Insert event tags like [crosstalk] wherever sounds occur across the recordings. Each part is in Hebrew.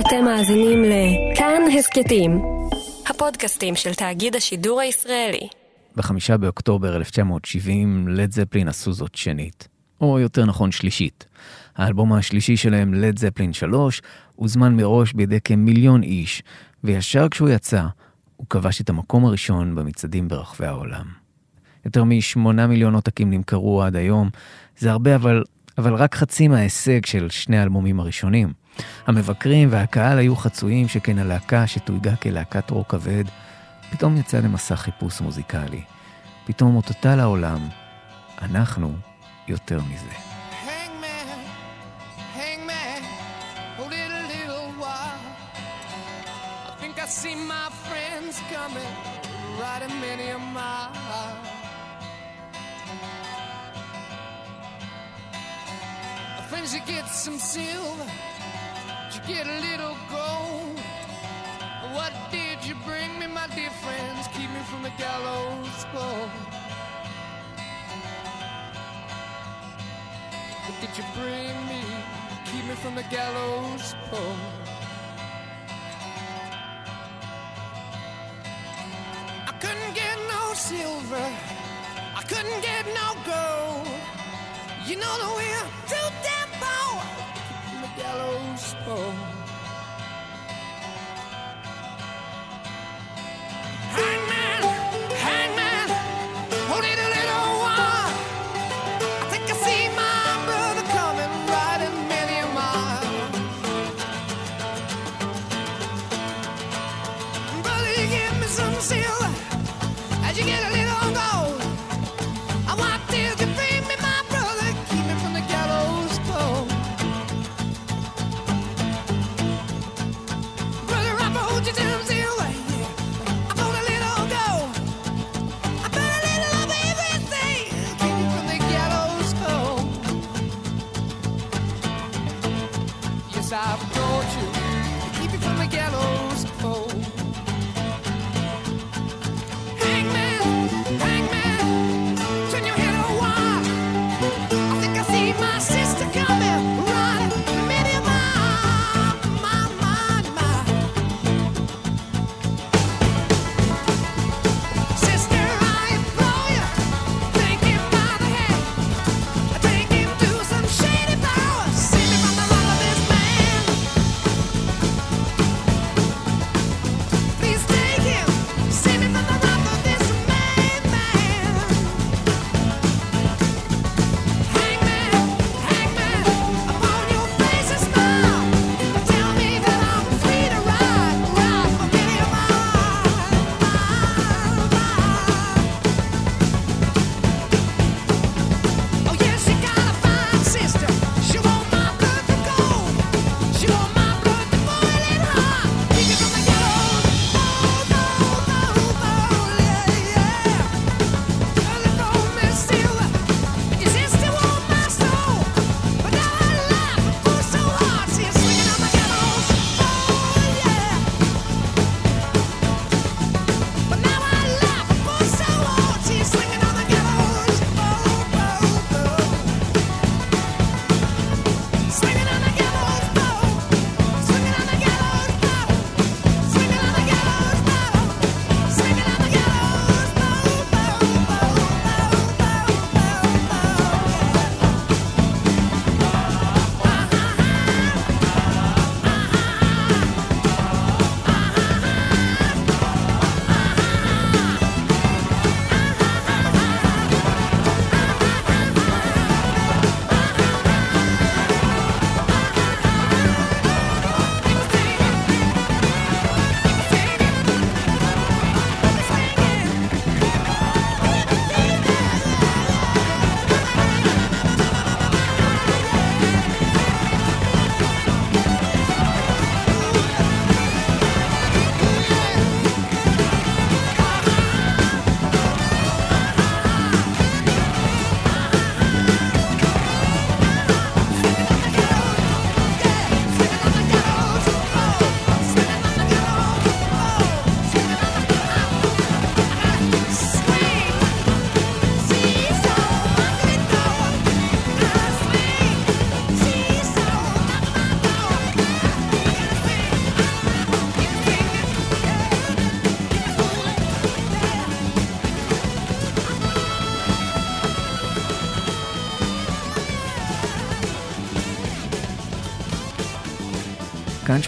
אתם מאזינים לכאן הסכתים, הפודקאסטים של תאגיד השידור הישראלי. בחמישה באוקטובר 1970, לד זפלין עשו זאת שנית. או יותר נכון שלישית. האלבום השלישי שלהם, לד זפלין 3, הוזמן מראש בידי כמיליון איש, וישר כשהוא יצא, הוא כבש את המקום הראשון במצעדים ברחבי העולם. יותר משמונה מיליון עותקים נמכרו עד היום, זה הרבה אבל, אבל רק חצי מההישג של שני האלבומים הראשונים. המבקרים והקהל היו חצויים שכן הלהקה שתויגה כלהקת רוק כבד, פתאום יצא למסע חיפוש מוזיקלי. פתאום אותתה לעולם, אנחנו יותר מזה. Friends, you get some silver, get a little gold. What did you bring me, my dear friends? Keep me from the gallows pole. What did you bring me? Keep me from the gallows pole. I couldn't get no silver. I couldn't get no gold. You know that we're too damn poor gallows pole.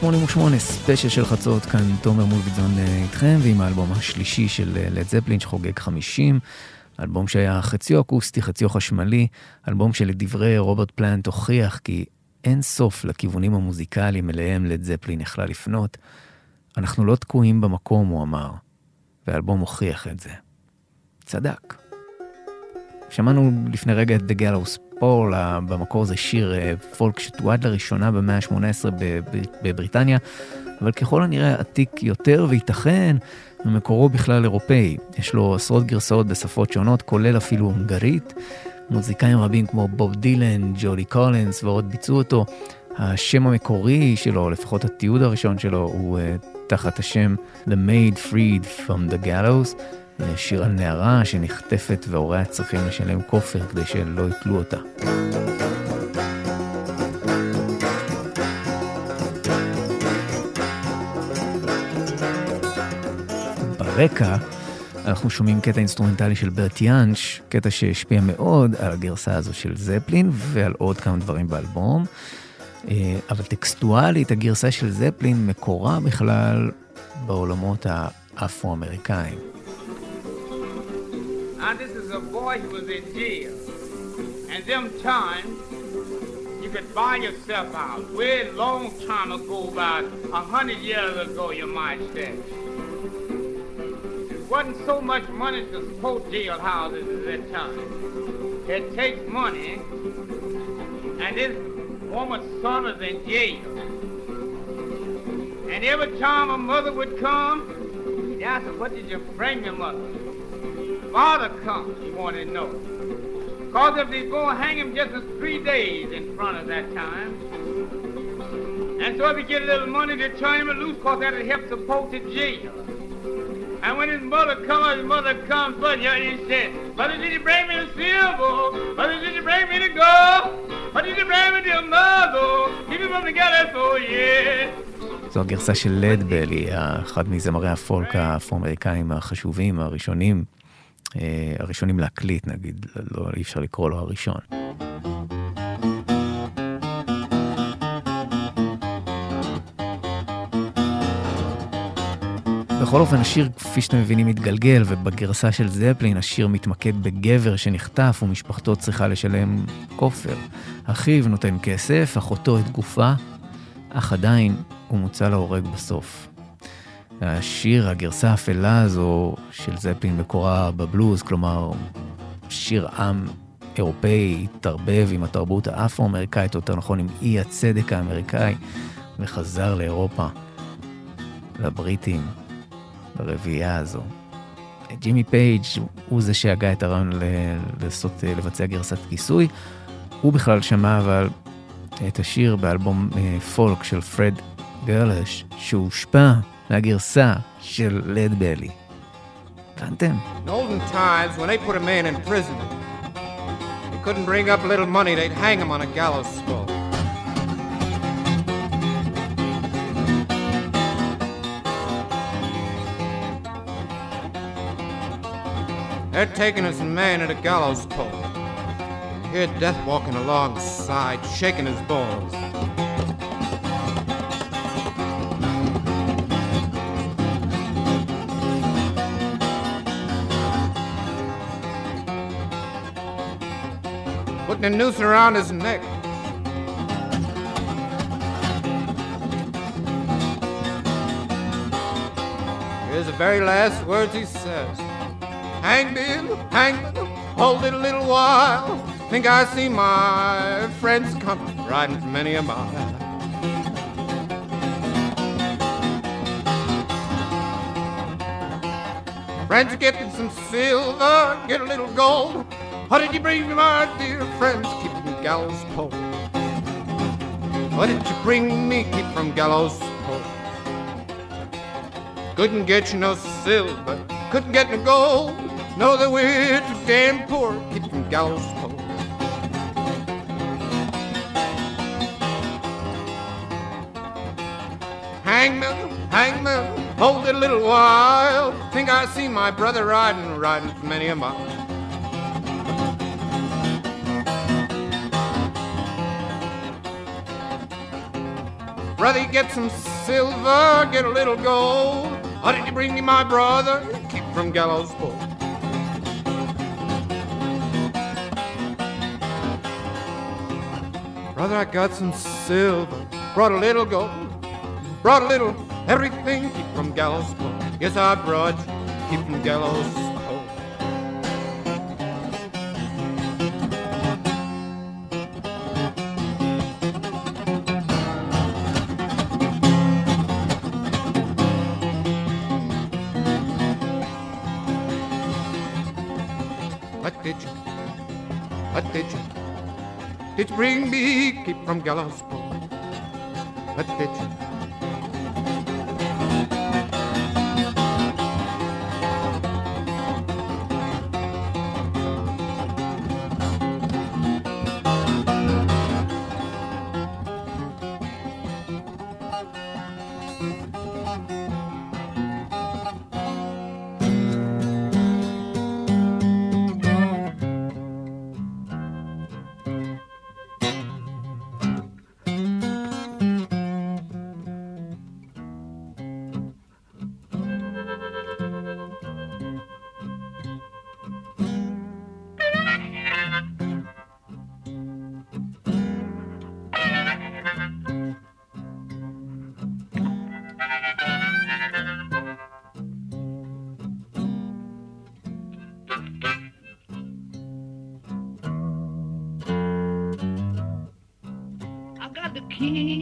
88, ספיישל של חצות, כאן תומר מולביטזון אה, איתכם, ועם האלבום השלישי של לד אה, זפלין שחוגג 50, אלבום שהיה חציו אקוסטי, חציו חשמלי, אלבום שלדברי רוברט פלנט הוכיח כי אין סוף לכיוונים המוזיקליים אליהם לד זפלין יכלה לפנות. אנחנו לא תקועים במקום, הוא אמר, והאלבום הוכיח את זה. צדק. שמענו לפני רגע את The Gallows Pole, במקור זה שיר אה, פולק שתועד לראשונה במאה ה-18 בבריטניה, אבל ככל הנראה עתיק יותר וייתכן ממקורו בכלל אירופאי. יש לו עשרות גרסאות בשפות שונות, כולל אפילו הונגרית. מוזיקאים רבים כמו בוב דילן, ג'ולי קולינס ועוד ביצעו אותו. השם המקורי שלו, לפחות התיעוד הראשון שלו, הוא uh, תחת השם The Maid Freed from the Gallows. שיר על נערה שנחטפת והוריה צריכים לשלם כופר כדי שלא יתלו אותה. ברקע אנחנו שומעים קטע אינסטרומנטלי של ברט יאנש, קטע שהשפיע מאוד על הגרסה הזו של זפלין ועל עוד כמה דברים באלבום. אה, אבל טקסטואלית הגרסה של זפלין מקורה בכלל בעולמות האפרו-אמריקאים. Now this is a boy who was in jail. And them times you could buy yourself out. Way long time ago, about a hundred years ago, you might say. There wasn't so much money to support jail houses at that time. It takes money, and this woman's son was in jail. And every time a mother would come, she asked her, what did you bring me, mother? father comes, he wanted to know. Because if they're going to hang him just as three days in front of that time. And so if he get a little money to turn him loose, because that'll help support the jail. And when his mother comes, his mother comes, but yeah, he said, Mother, did you bring me the silver? Mother, did you bring me the gold? Mother, did you bring me the mother? Keep it from together, so yeah. זו הגרסה של לדבלי, אחד מזמרי הפולק האפרו-אמריקאים החשובים, הראשונים אה, הראשונים להקליט, נגיד, לא, אי אפשר לקרוא לו הראשון. בכל אופן, השיר, כפי שאתם מבינים, מתגלגל, ובגרסה של זפלין השיר מתמקד בגבר שנחטף ומשפחתו צריכה לשלם כופר. אחיו נותן כסף, אחותו את גופה, אך עדיין הוא מוצא להורג בסוף. השיר, הגרסה האפלה הזו של זפלין מקורה בבלוז, כלומר, שיר עם אירופאי התערבב עם התרבות האפרו-אמריקאית, יותר נכון עם אי הצדק האמריקאי, וחזר לאירופה, לבריטים, ברביעייה הזו. ג'ימי פייג' הוא זה שהגה את הרעיון לעשות, לבצע גרסת כיסוי. הוא בכלל שמע אבל את השיר באלבום אה, פולק של פרד גרלש, שהושפע מהגרסה של לד בלי. הבנתם? In olden times, when they put a man in prison, he couldn't bring up a little money, they'd hang him on a gallows skull. They're taking this man at a gallows pole. Hear death walking alongside, shaking his balls. A noose around his neck. Here's the very last words he says. Hang Bill, hang Bill, hold it a little while. Think I see my friends coming, riding for many a mile. Friends are getting some silver, get a little gold. What did you bring me, my dear friends? Keep from gallows pole. What did you bring me? Keep from gallows pole. Couldn't get you no silver, couldn't get no gold. Know that we're too damn poor. Keep from gallows pole. Hangman, hangman, hold it a little while. Think I see my brother riding, riding for many a mile. Brother, get some silver, get a little gold. Why did you bring me my brother? Keep from gallows pole. Brother, I got some silver, brought a little gold, brought a little everything, keep from gallows pole. Yes, I brought keep from gallows bring me keep from Glasgow. A ditch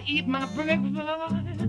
I eat my breakfast.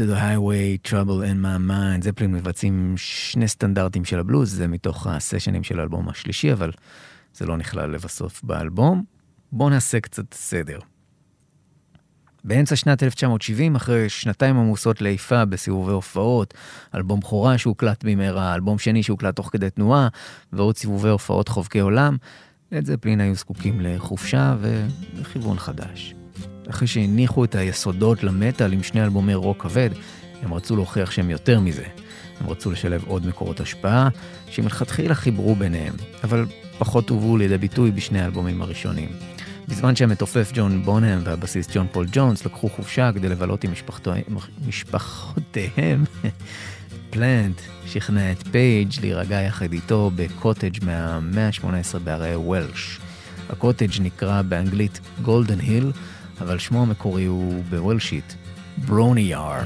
To the Highway, Trouble in My Mind. זפלין מבצעים שני סטנדרטים של הבלוז, זה מתוך הסשנים של האלבום השלישי, אבל זה לא נכלל לבסוף באלבום. בואו נעשה קצת סדר. באמצע שנת 1970, אחרי שנתיים עמוסות לאיפה בסיבובי הופעות, אלבום בכורה שהוקלט במהרה, אלבום שני שהוקלט תוך כדי תנועה, ועוד סיבובי הופעות חובקי עולם, לד זפלין היו זקוקים לחופשה ולכיוון חדש. אחרי שהניחו את היסודות למטאל עם שני אלבומי רוק כבד, הם רצו להוכיח שהם יותר מזה. הם רצו לשלב עוד מקורות השפעה, שמלכתחילה חיברו ביניהם, אבל פחות הובאו לידי ביטוי בשני האלבומים הראשונים. בזמן שהמתופף ג'ון בונהם והבסיס ג'ון פול ג'ונס לקחו חופשה כדי לבלות עם משפחותיהם, [laughs] פלנט שכנע את פייג' להירגע יחד איתו בקוטג' מהמאה ה-18 בהרי וולש. הקוטג' נקרא באנגלית גולדן היל, אבל שמו המקורי הוא בוולשית ברוניאר.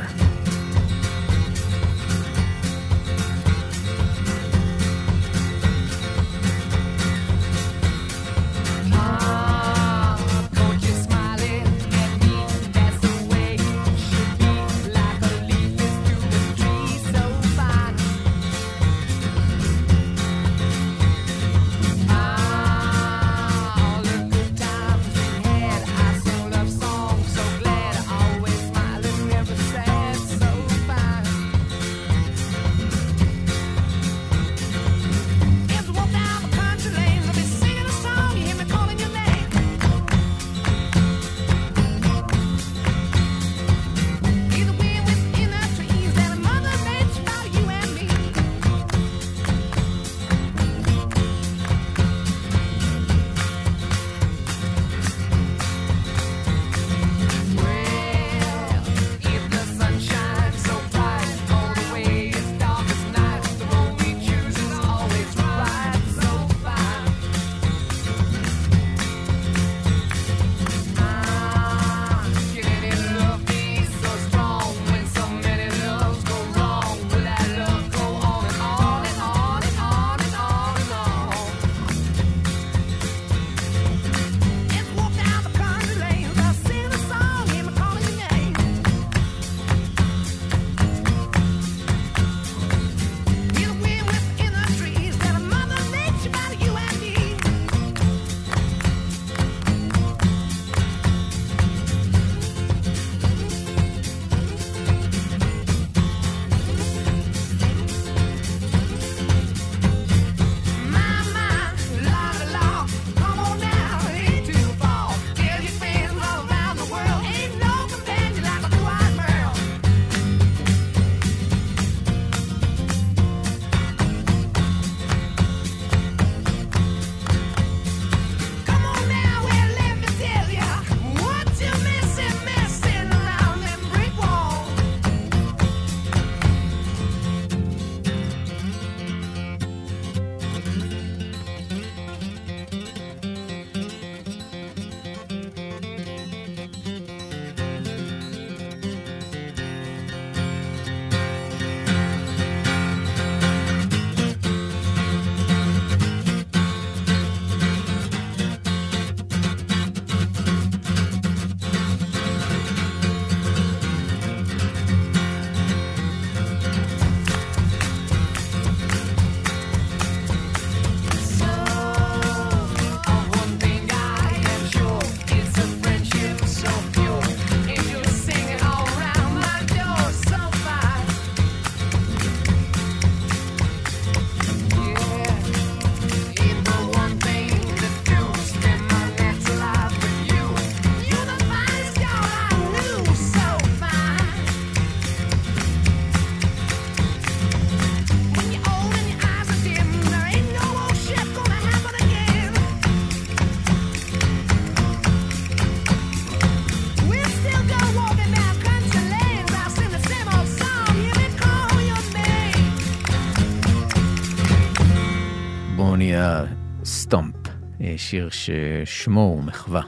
שיר ששמו הוא מחווה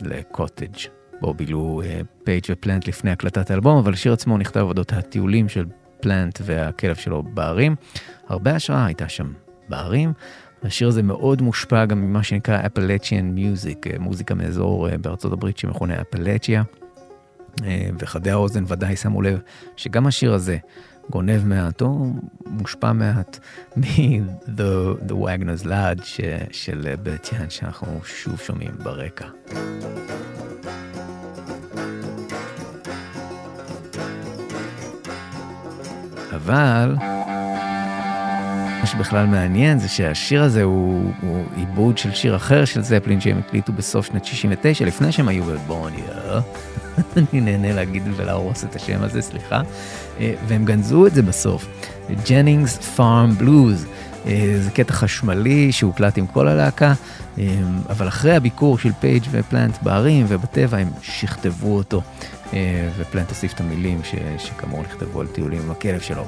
לקוטג', בו בילו אה, פייג' ופלנט לפני הקלטת האלבום, אבל השיר עצמו נכתב אודות הטיולים של פלנט והכלב שלו בהרים. הרבה השראה הייתה שם בהרים. השיר הזה מאוד מושפע גם ממה שנקרא Appalachian music, מוזיקה מאזור אה, בארצות הברית שמכונה אפלצ'יה. אה, וחדי האוזן ודאי שמו לב שגם השיר הזה גונב מעט, או מושפע מעט [laughs] מ- The Waggoner's Lad של בטיאן, שאנחנו שוב שומעים ברקע. אבל מה שבכלל מעניין זה שהשיר הזה הוא, הוא עיבוד של שיר אחר של זפלין שהם הקליטו בסוף שנת 69 לפני שהם היו בבוניה. [laughs] אני נהנה להגיד ולהרוס את השם הזה, סליחה. אה, והם גנזו את זה בסוף. Jennings Farm Blues. זה קטע חשמלי שהוקלט עם כל הלהקה, אה, אבל אחרי הביקור של פייג' ופלנט בהרים ובטבע הם שכתבו אותו, אה, ופלנט הוסיף את המילים ש, שכאמור נכתבו על טיולים עם הכלב שלו.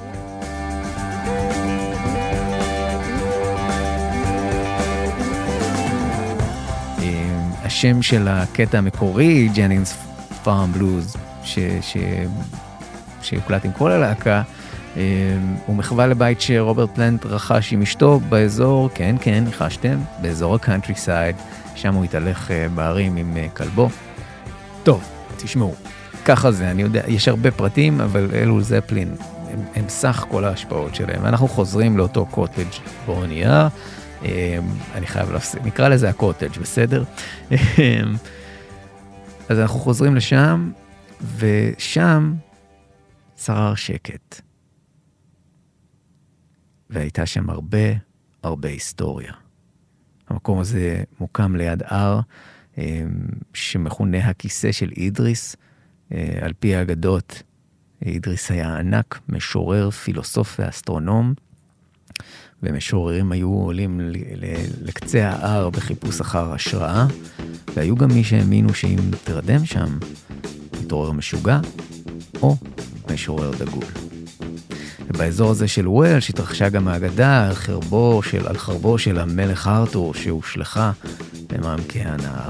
השם של הקטע המקורי, Jennings Farm Blues, שהוקלט עם כל הלהקה, אה, הוא מחווה לבית שרוברט פלנט רכש עם אשתו באזור, כן, כן, ניחשתם, באזור ה countryside, שם הוא התהלך אה, בהרים עם אה, כלבו. טוב, תשמעו, ככה זה, אני יודע, יש הרבה פרטים, אבל אלו זפלין, הם, הם סך כל ההשפעות שלהם. ואנחנו חוזרים לאותו קוטג' Bron-Yr-Aur, אני חייב להפסיק, נקרא לזה הקוטג', בסדר? אז אנחנו חוזרים לשם, ושם שרר שקט. והייתה שם הרבה הרבה היסטוריה. המקום הזה מוקם ליד הר אה, שמכונה הכיסא של אידריס. אה, על פי האגדות, אידריס היה ענק, משורר, פילוסוף ואסטרונום, ומשוררים היו עולים לקצה ההר בחיפוש אחר השראה, והיו גם מי שהאמינו שאם תרדם שם, מתעורר משוגע או משורר דגול. ובאזור הזה של ווילש התרחשה גם האגדה על חרבו של, על חרבו של המלך ארתור שהושלכה למעמקי הנהר.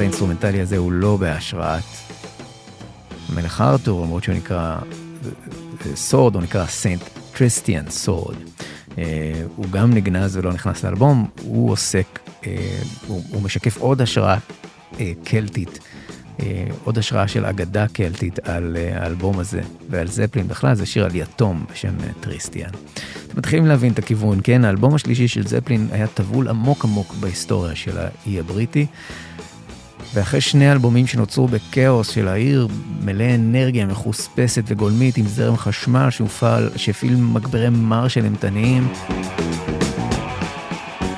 האינסטרומנטלי הזה הוא לא בהשראת מלך ארתור, למרות שהוא נקרא Sword, הוא נקרא Saint Tristan's Sword. הוא גם נגנז ולא נכנס לאלבום, הוא עוסק, אה, הוא, הוא משקף עוד השראה אה, קלטית, עוד השראה של אגדה קלטית על האלבום הזה ועל זפלין בכלל, זה שיר על יתום בשם טריסטיאן. אתם מתחילים להבין את הכיוון, כן? האלבום השלישי של זפלין היה טבול עמוק עמוק בהיסטוריה של האי הבריטי. ואחרי שני אלבומים שנוצרו בכאוס של העיר, מלא אנרגיה מחוספסת וגולמית עם זרם חשמל שהופעל, שהפעיל מגברי מרשל אימתניים,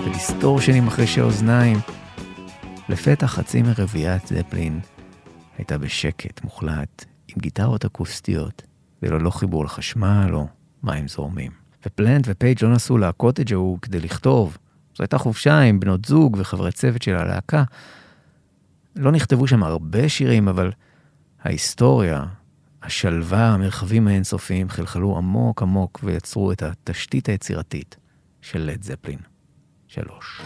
ודיסטורשנים אחרי שאוזניים, לפתע חצי מרביעיית זפלין הייתה בשקט מוחלט, עם גיטרות אקוסטיות, וללא חיבור לחשמל או מים זורמים. ופלנט ופייג' לא נסעו לקוטג' ההוא כדי לכתוב. זו הייתה חופשה עם בנות זוג וחברי צוות של הלהקה, לא נכתבו שם הרבה שירים, אבל ההיסטוריה, השלווה, המרחבים האינסופיים חלחלו עמוק עמוק ויצרו את התשתית היצירתית של לד זפלין. שלוש.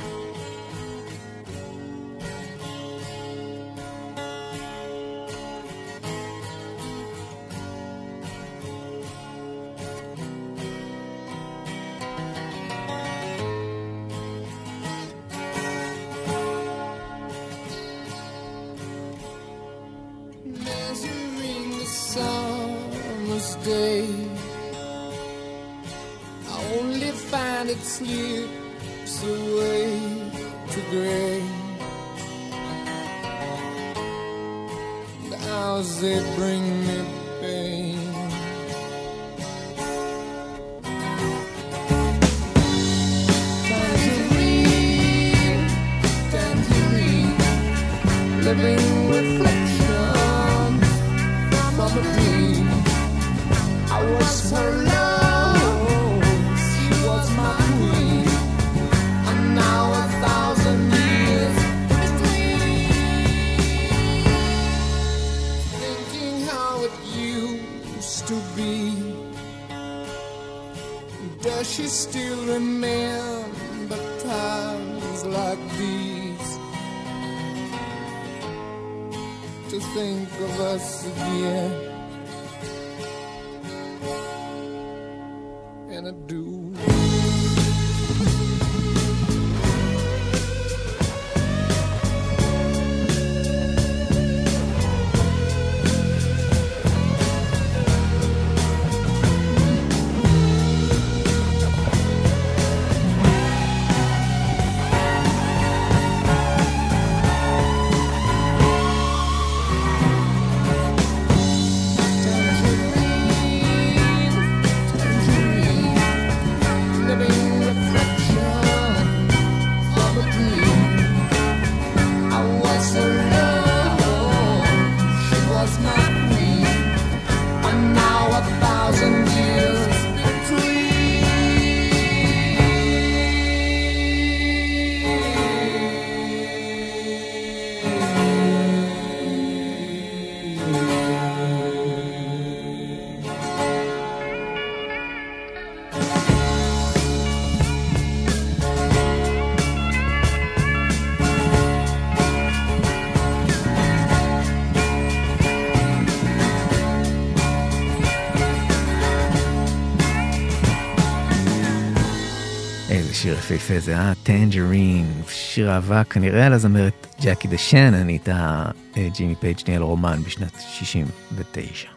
יפהפה זה, אה? Tangerine, שיר אהבה כנראה על הזמרת ג'קי דה שנן, איתה אה, ג'ימי פייג' ניהל רומן בשנת 69.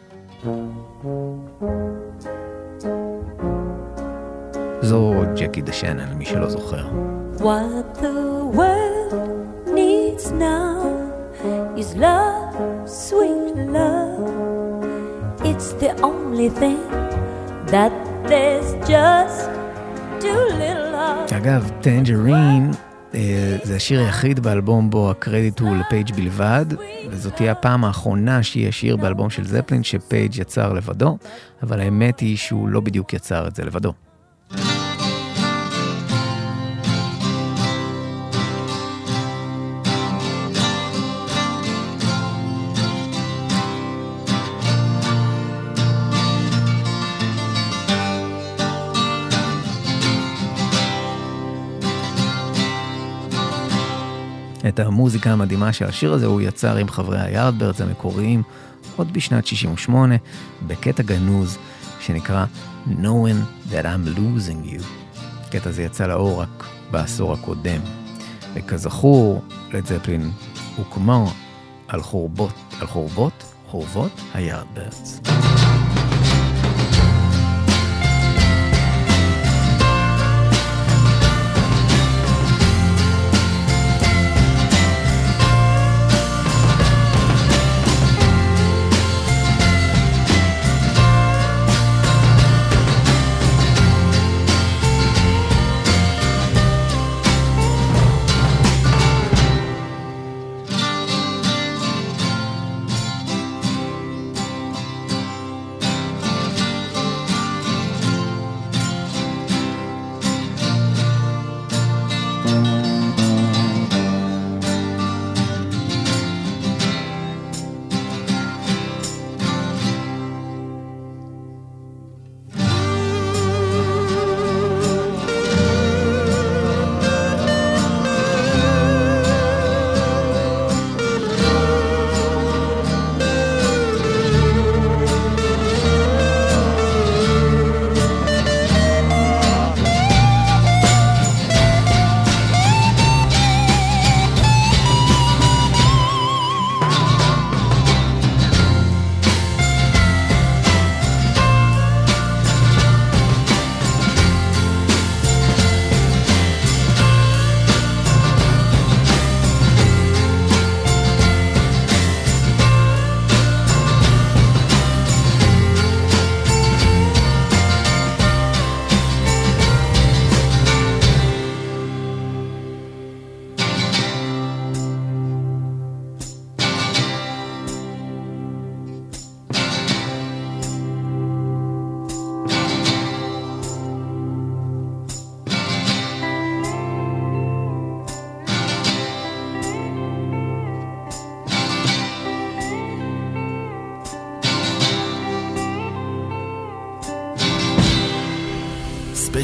זו ג'קי דה שנן, למי שלא זוכר. What the world needs now is love, sweet love. It's the only thing that there's just too little. אגב, Tangerine אה, זה השיר היחיד באלבום בו הקרדיט הוא לפייג' בלבד, וזאת תהיה הפעם האחרונה שיהיה שיר באלבום של זפלין שפייג' יצר לבדו, אבל האמת היא שהוא לא בדיוק יצר את זה לבדו. את המוזיקה המדהימה של השיר הזה הוא יצר עם חברי היארדברדס המקוריים עוד בשנת 68, בקטע גנוז שנקרא Knowing That I'm Losing You. הקטע הזה יצא לאור רק בעשור הקודם. וכזכור, לד זפלין הוקמה על חורבות, על חורבות, חורבות היארדברדס.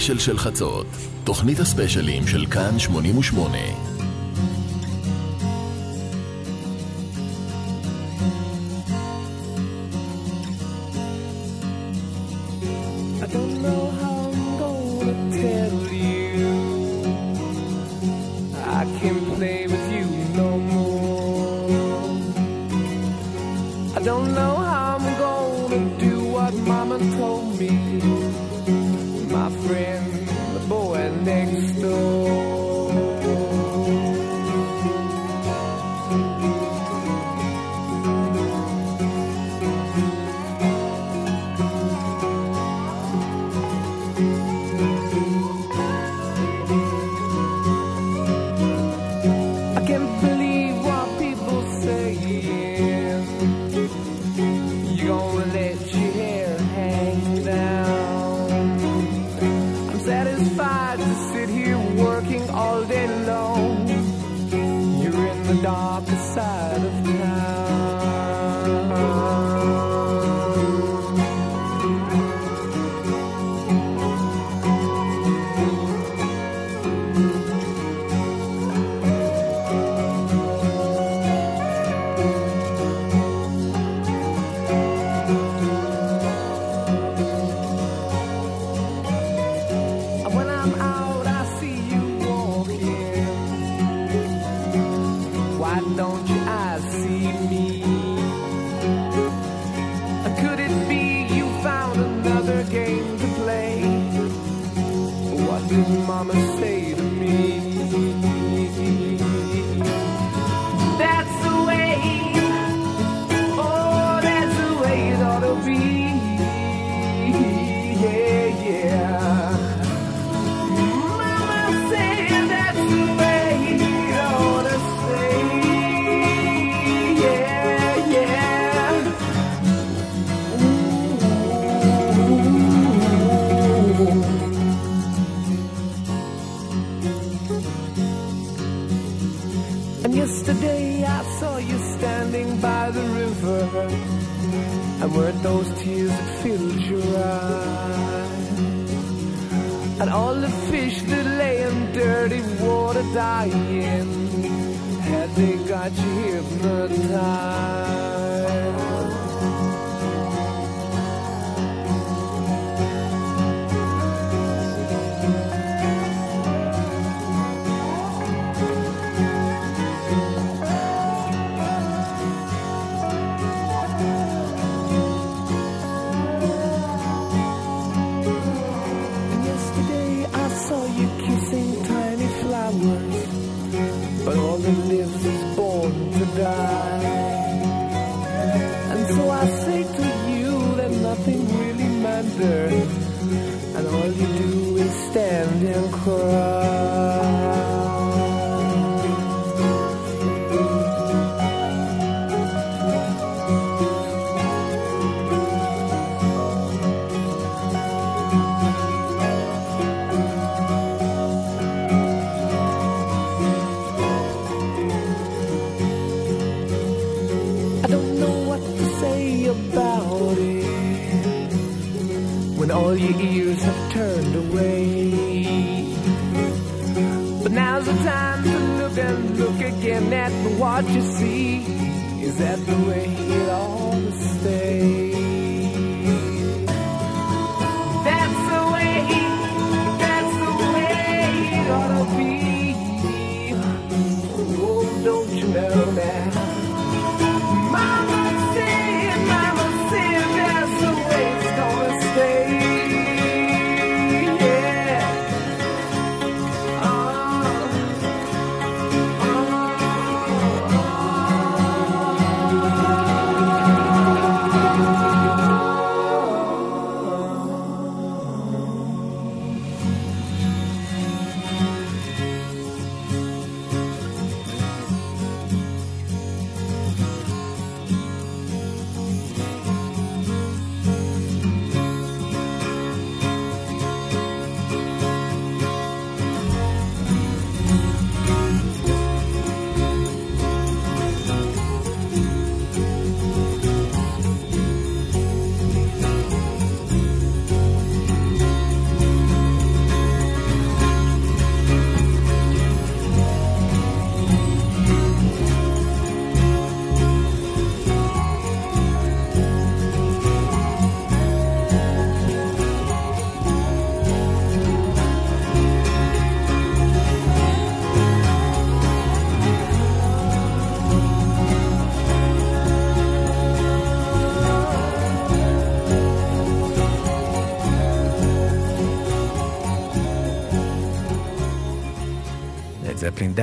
הספיישל של חצות, תוכנית הספיישלים של כאן 88.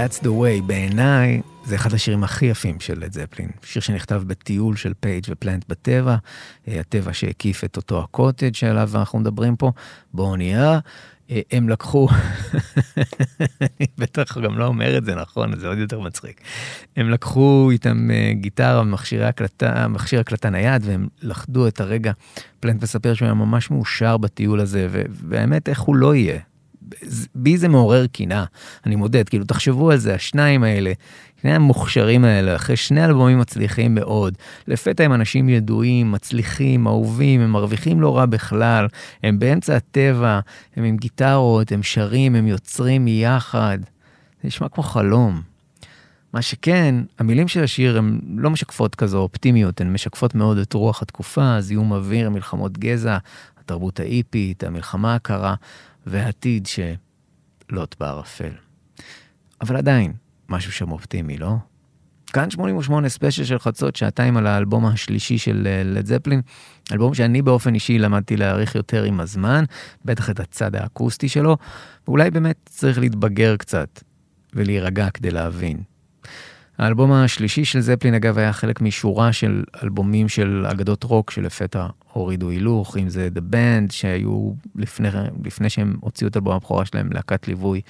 That's the way, בעיניי זה אחד השירים הכי יפים של לד זפלין. שיר שנכתב בטיול של פייג' ופלנט בטבע, אה, הטבע שהקיף את אותו הקוטג' שעליו אנחנו מדברים פה, Bron-Yr-Aur. אה, הם לקחו, אני בטח גם לא אומר את זה נכון, זה עוד יותר מצחיק. הם לקחו איתם אה, גיטרה ומכשיר הקלטה, מכשיר הקלטה נייד, והם לכדו את הרגע. פלנט מספר שהוא היה ממש מאושר בטיול הזה, והאמת, איך הוא לא יהיה? בי זה מעורר קנאה, אני מודד, כאילו תחשבו על זה, השניים האלה, שני המוכשרים האלה, אחרי שני אלבומים מצליחים מאוד, לפתע הם אנשים ידועים, מצליחים, אהובים, הם מרוויחים לא רע בכלל, הם באמצע הטבע, הם עם גיטרות, הם שרים, הם יוצרים מיחד. זה נשמע כמו חלום. מה שכן, המילים של השיר הן לא משקפות כזו אופטימיות, הן משקפות מאוד את רוח התקופה, זיהום אוויר, מלחמות גזע, התרבות ההיפית, המלחמה הקרה, ועתיד שלוט בערפל. אבל עדיין, משהו שם אופטימי, לא? כאן 88 ספיישל של חצות, שעתיים על האלבום השלישי של לד אה, זפלין, אלבום שאני באופן אישי למדתי להעריך יותר עם הזמן, בטח את הצד האקוסטי שלו, ואולי באמת צריך להתבגר קצת ולהירגע כדי להבין. האלבום השלישי של זפלין, אגב, היה חלק משורה של אלבומים של אגדות רוק שלפתע הורידו הילוך, אם זה The Band, שהיו לפני, לפני שהם הוציאו את אלבום הבכורה שלהם, להקת ליווי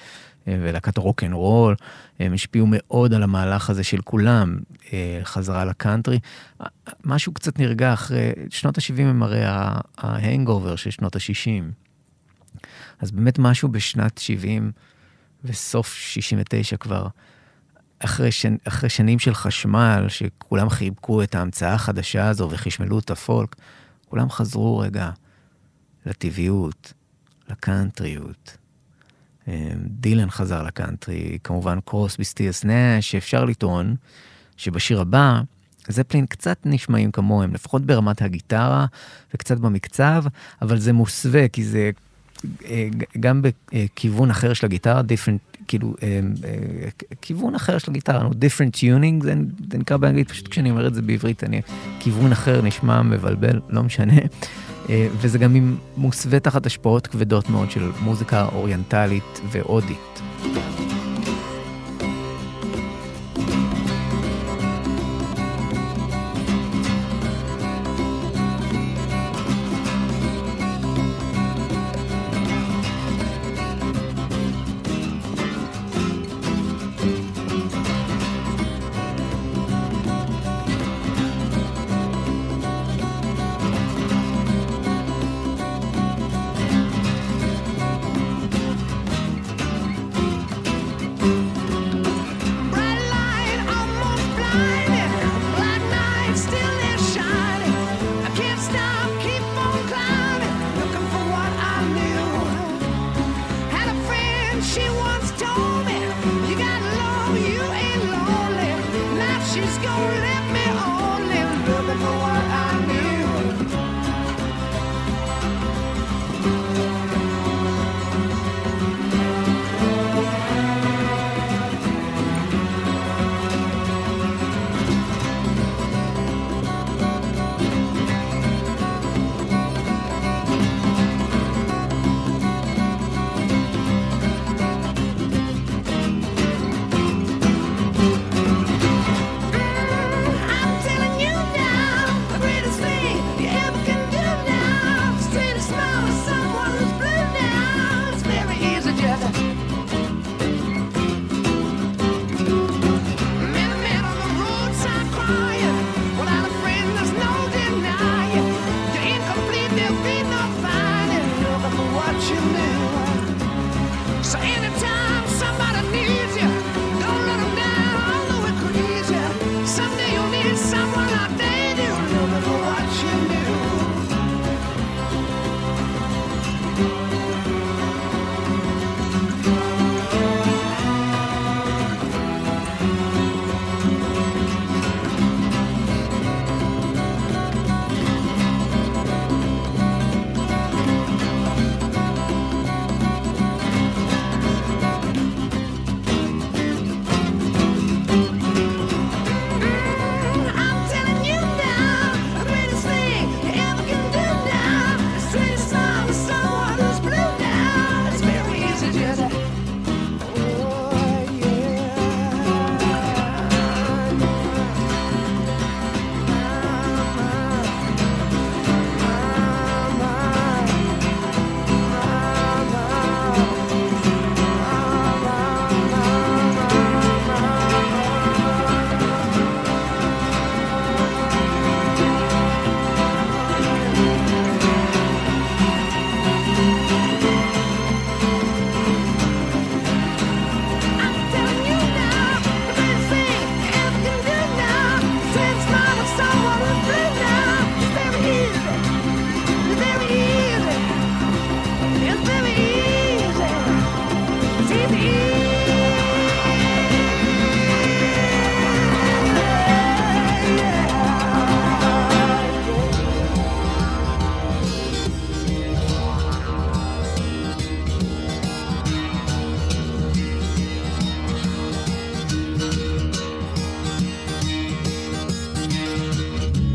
אה, ולהקת רוק אנד רול, הם השפיעו מאוד על המהלך הזה של כולם, אה, חזרה לקאנטרי. משהו קצת נרגע אחרי, שנות ה-70 הם הרי ה hangover של שנות ה-60. אז באמת משהו בשנת 70 וסוף 69 כבר, אחרי, שנ, אחרי שנים של חשמל, שכולם חיבקו את ההמצאה החדשה הזו וחשמלו את הפולק, כולם חזרו רגע לטבעיות, לקאנטריות. אה, דילן חזר לקאנטרי, כמובן קרוס בסטיאס נאש, שאפשר לטעון שבשיר הבא, זפלין קצת נשמעים כמוהם, לפחות ברמת הגיטרה וקצת במקצב, אבל זה מוסווה, כי זה אה, גם בכיוון אחר של הגיטרה, different, כאילו, אה, כיוון אחר של הגיטרה, different tuning, זה, נקרא באנגלית, פשוט כשאני אומר את זה בעברית, אני, כיוון אחר נשמע מבלבל, לא משנה. אה, וזה גם מוסווה תחת השפעות כבדות מאוד של מוזיקה אוריינטלית והודית.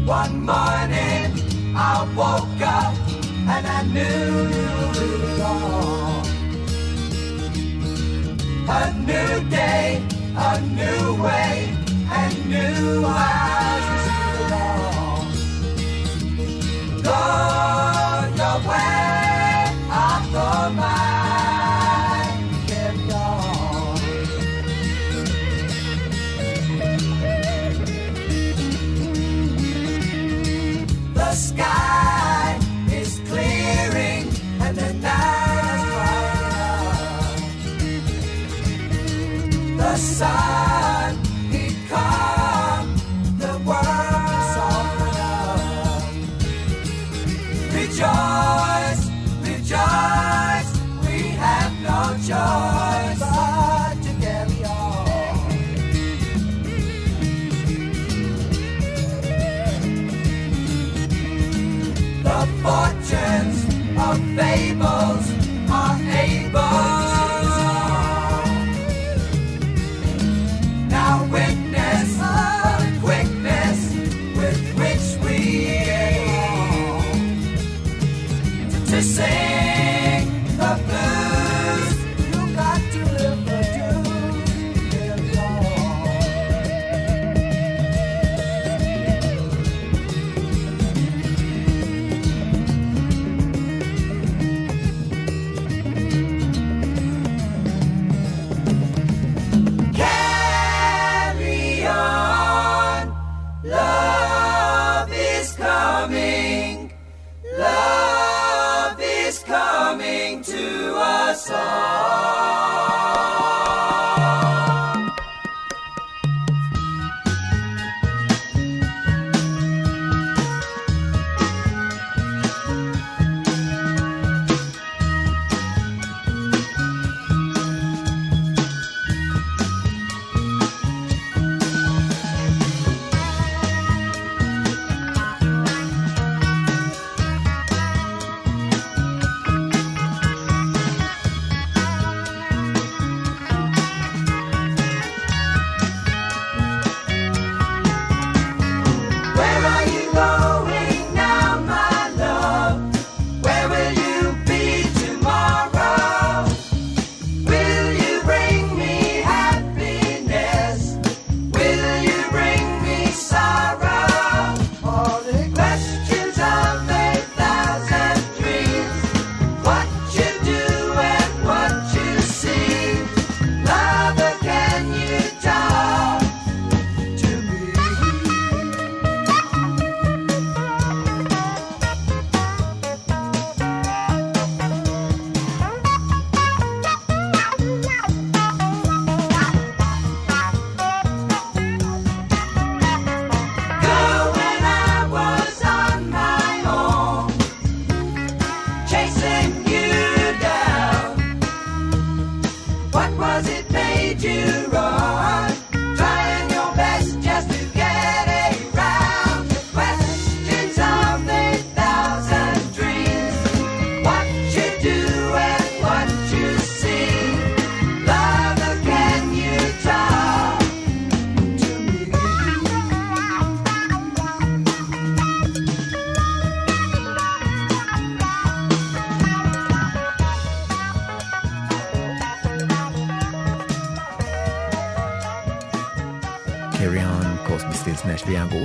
One morning I woke up and I knew it all. A new day, a new way, and new eyes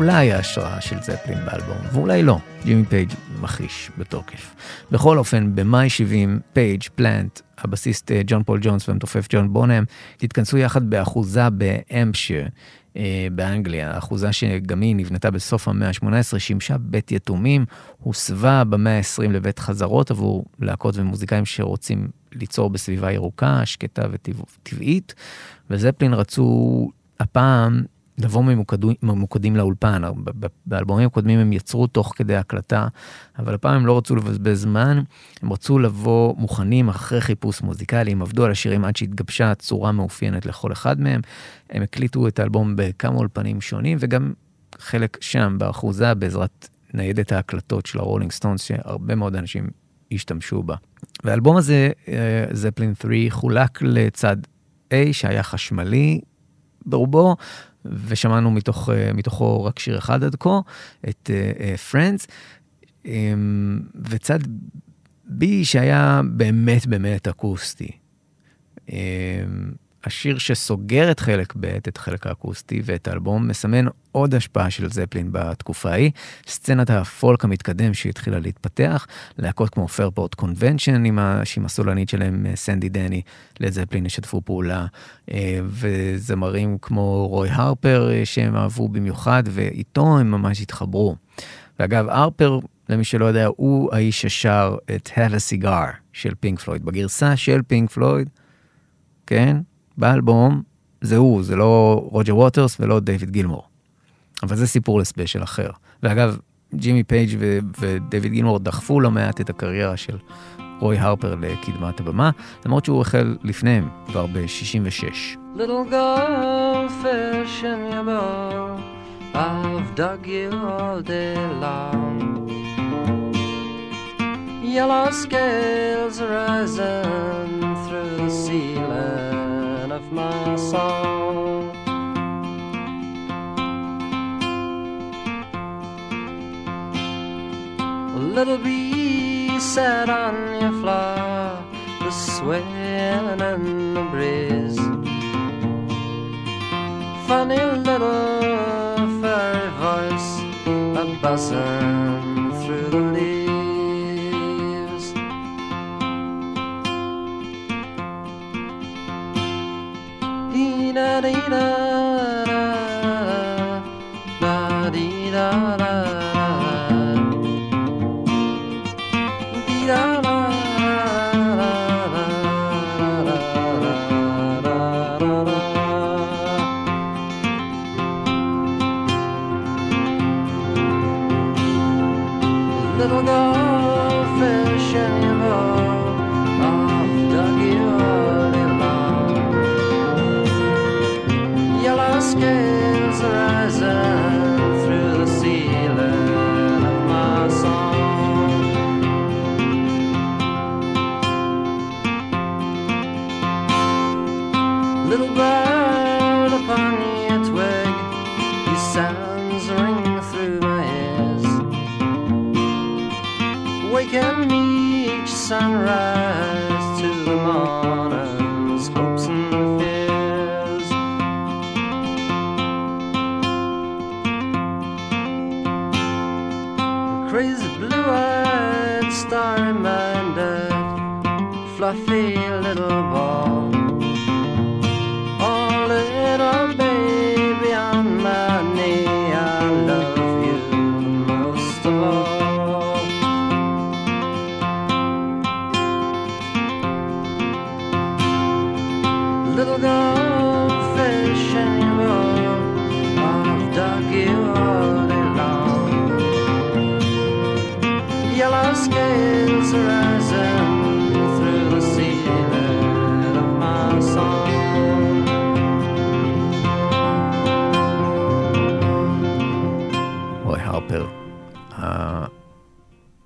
אולי ההשראה של זפלין באלבום, ואולי לא, ג'ימי פייג' מכחיש בתוקף. בכל אופן, במאי 70, פייג', פלנט, הבסיסט אה, ג'ון פול ג'ונס והמתופף ג'ון בונם, התכנסו יחד באחוזה בהמפשיר. אה, באנגליה, אחוזה שגם היא נבנתה בסוף המאה ה-18, שימשה בית יתומים, הוסבה במאה ה-20 לבית חזרות עבור להקות ומוזיקאים שרוצים ליצור בסביבה ירוקה, שקטה וטבעית, וזפלין רצו הפעם לבוא ממוקדים, ממוקדים לאולפן. באלבומים הקודמים הם יצרו תוך כדי הקלטה, אבל הפעם הם לא רצו לבזבז זמן, הם רצו לבוא מוכנים אחרי חיפוש מוזיקלי, הם עבדו על השירים עד שהתגבשה צורה מאופיינת לכל אחד מהם. הם הקליטו את האלבום בכמה אולפנים שונים, וגם חלק שם באחוזה בעזרת ניידת ההקלטות של הרולינג סטונס, שהרבה מאוד אנשים השתמשו בה. והאלבום הזה, זפלין 3, חולק לצד A שהיה חשמלי, ברובו, ושמענו מתוך, אה, מתוכו רק שיר אחד עד כה, את פרנדס, וצד בי שהיה באמת באמת אקוסטי. השיר שסוגר את חלק ב', את החלק האקוסטי ואת האלבום, מסמן עוד השפעה של זפלין בתקופה ההיא. סצנת הפולק המתקדם שהתחילה להתפתח, להקות כמו פיירפורט קונבנשן, עם הסולנית שלהם, סנדי דני, לזפלין ישתפו פעולה, אה, וזמרים כמו רוי הרפר, אה, שהם אהבו במיוחד, ואיתו הם ממש התחברו. ואגב, הרפר, למי שלא יודע, הוא האיש ששר את Have a Cigar של פינק פלויד. בגרסה של פינק פלויד, כן? באלבום, זה הוא, זה לא רוג'ר ווטרס ולא דיוויד גילמור. אבל זה סיפור לספיישל אחר. ואגב, ג'ימי פייג' ו- ודייוויד גילמור דחפו לא מעט את הקריירה של רוי הרפר לקדמת הבמה, למרות שהוא החל לפניהם, כבר ב-66. Little goldfish in your bowl, I've dug you all day long. Yellow scales rising through the ceiling my song. A little bee sat on your flower, the swaying in the breeze. Funny little fairy voice, a buzzing love.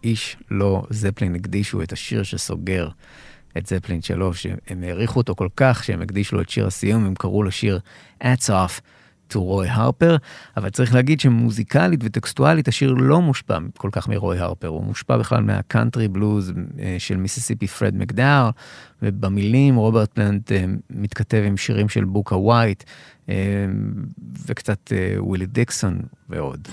האיש שלד זפלין. הקדישו את השיר שסוגר את זפלין 3, הם העריכו אותו כל כך שהם הקדישו לו את שיר הסיום, הם קראו לשיר Hats Off to רוי הרפר, אבל צריך להגיד שמוזיקלית וטקסטואלית השיר לא מושפע כל כך מרוי הרפר, הוא מושפע בכלל מהקאנטרי בלוז אה, של מיסיסיפי פרד מקדאוול, ובמילים רוברט פלנט אה, מתכתב עם שירים של בוקה ווייט, אה, וקצת ווילי דיקסון ועוד.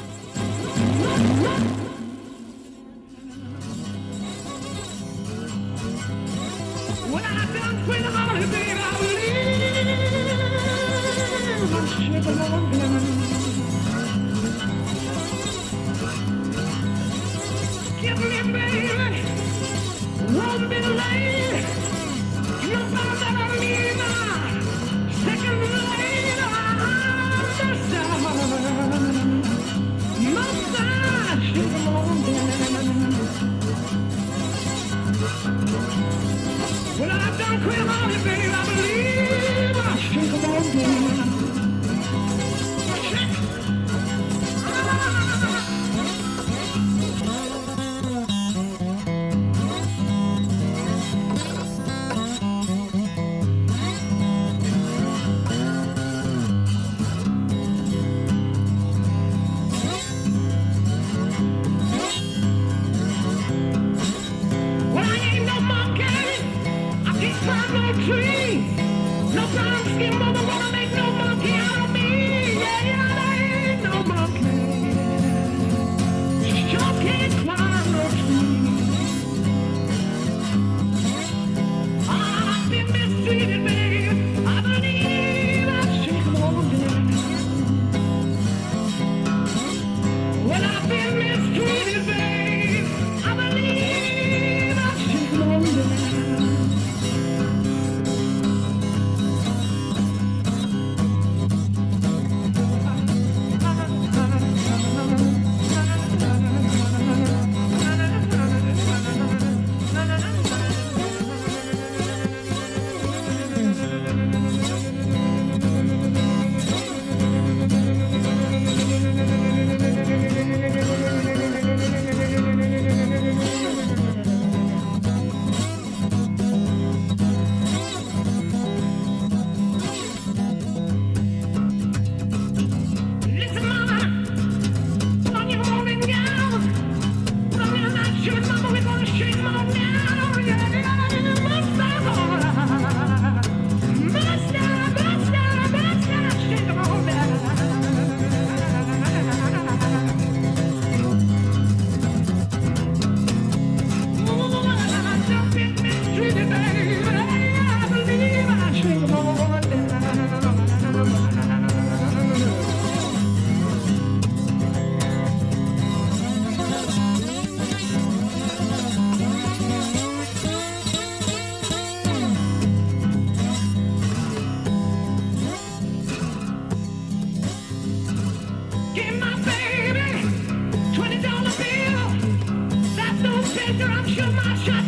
Yeah.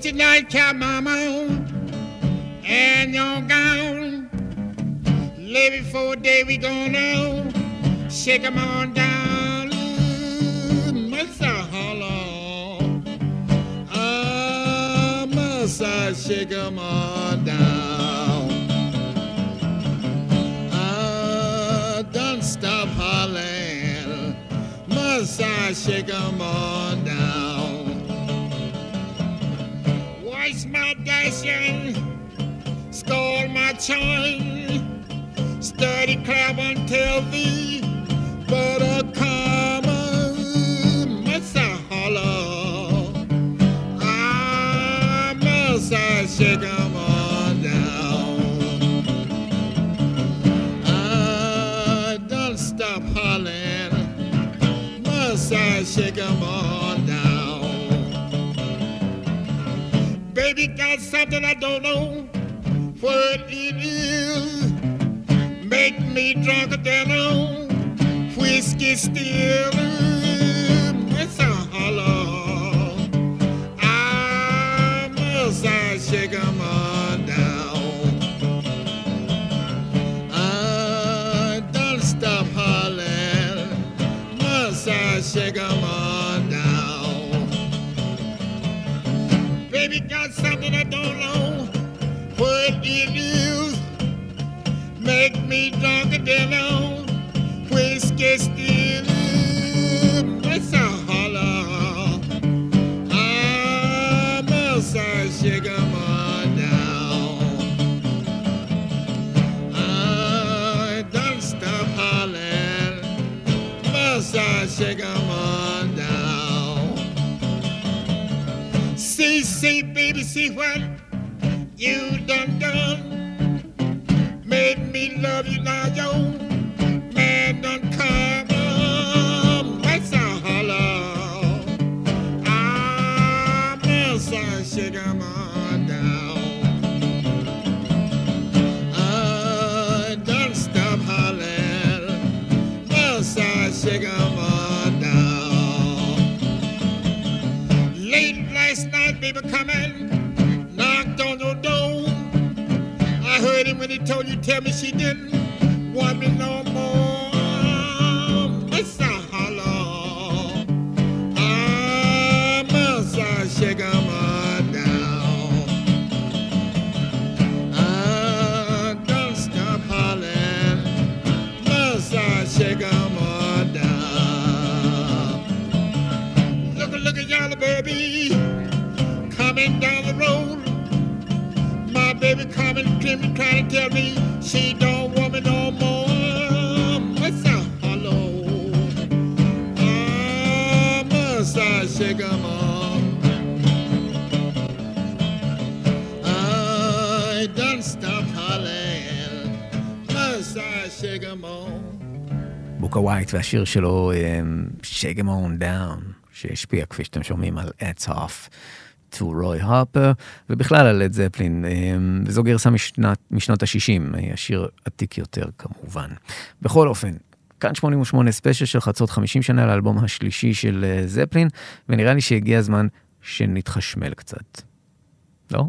Get your nightcap, mama, and your gown. Lay before day we gonna shake 'em on down. I holler? Ah, must I shake 'em on down? Ah, don't stop hollering. Must I shake 'em on my stole my chain, study clap until the butter come. Must I holler? Ah, must I shake 'em on down? Ah, don't stop hollering. Must I shake 'em on Baby got something I don't know what it is. Make me drunker than whiskey still. Something I don't know what it is. Make me drunker than a whiskey baby, see what you done done. Made me love you now, yo. Baby coming, knocked on your door. I heard him when he told you, tell me she didn't ווייט והשיר שלו, Shake 'Em On Down, שהשפיע, כפי שאתם שומעים, על Hats Off to רוי הרפר, ובכלל על לד זפלין, אמ, וזו גרסה משנת, משנות ה-60, השיר עתיק יותר כמובן. בכל אופן, כאן 88 ספיישל של חצות 50 שנה לאלבום השלישי של אה, זפלין, ונראה לי שהגיע הזמן שנתחשמל קצת. לא?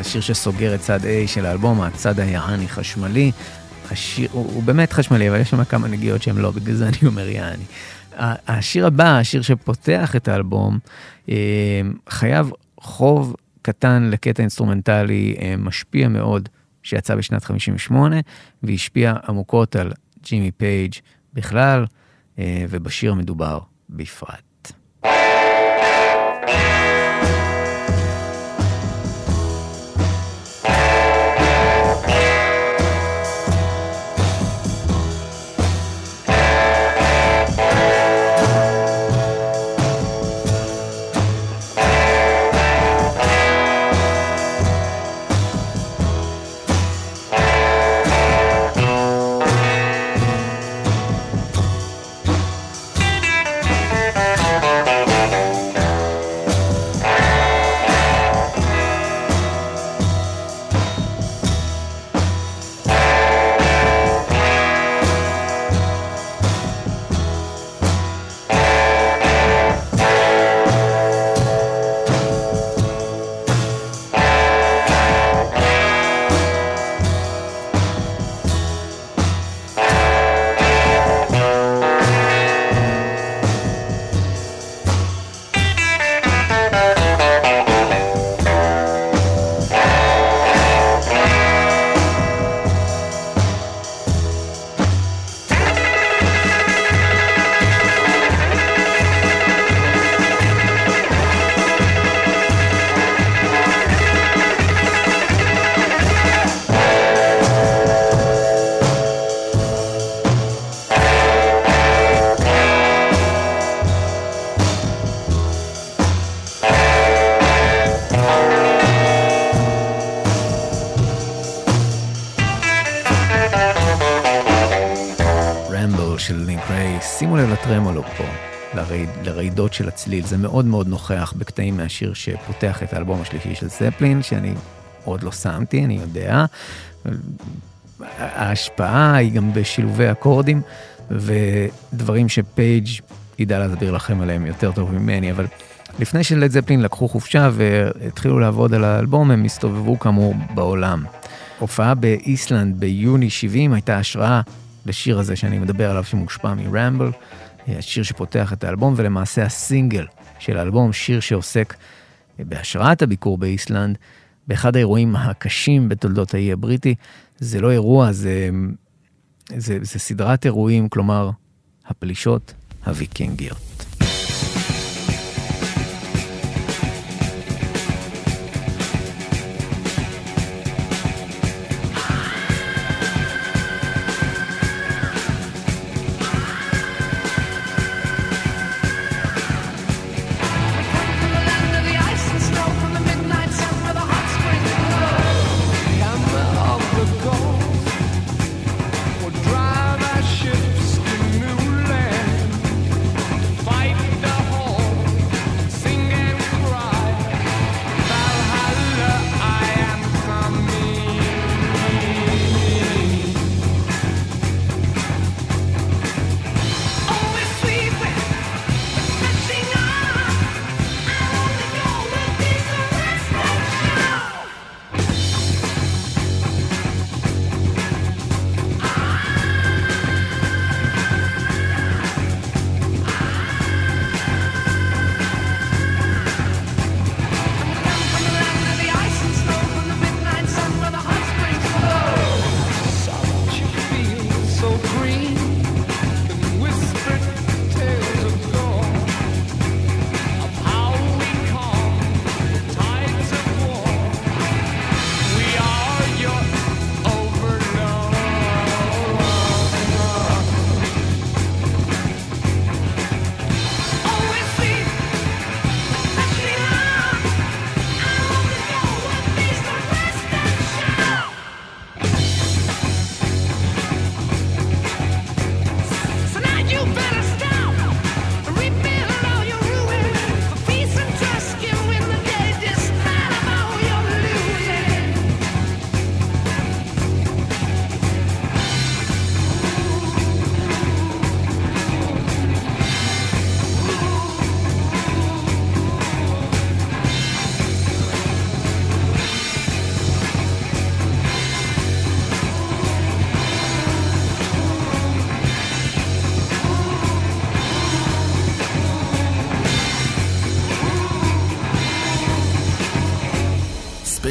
השיר שסוגר את צד A של האלבום, הצד היעני חשמלי. השיר, הוא, הוא באמת חשמלי, אבל יש שם כמה נגיעות שהן לא, בגלל זה אני אומר יעני. השיר הבא, השיר שפותח את האלבום, אה, חייב חוב קטן לקטע אינסטרומנטלי אה, משפיע מאוד, שיצא בשנת 58, והשפיע עמוקות על ג'ימי פייג' בכלל, אה, ובשיר המדובר בפרט. לרעידות של הצליל, זה מאוד מאוד נוכח בקטעים מהשיר שפותח את האלבום השלישי של זפלין, שאני עוד לא שמתי, אני יודע. ההשפעה היא גם בשילובי אקורדים, ודברים שפייג' ידע להסביר לכם עליהם יותר טוב ממני, אבל לפני שלד זפלין לקחו חופשה והתחילו לעבוד על האלבום, הם הסתובבו כאמור בעולם. הופעה באיסלנד ביוני 70 הייתה השראה לשיר הזה שאני מדבר עליו שמושפע מרמבל, השיר שפותח את האלבום, ולמעשה הסינגל של האלבום, שיר שעוסק בהשראת הביקור באיסלנד, באחד האירועים הקשים בתולדות האי הבריטי. זה לא אירוע, זה, זה, זה סדרת אירועים, כלומר, הפלישות הוויקינגיות.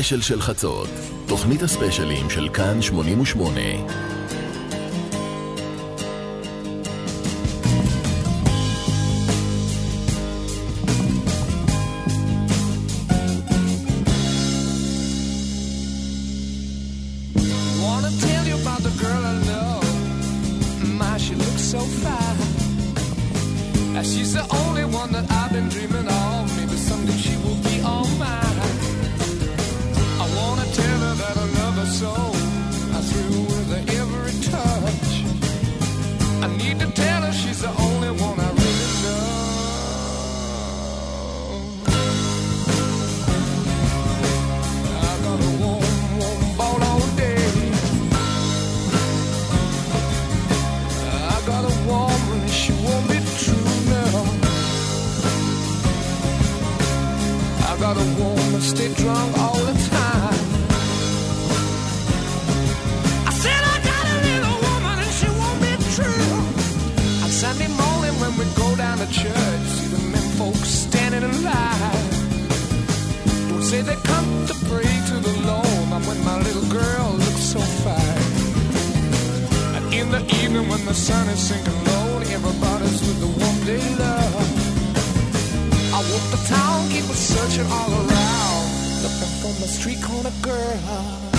הספיישל של חצות, תוכנית הספיישלים של כאן 88 street corner girl.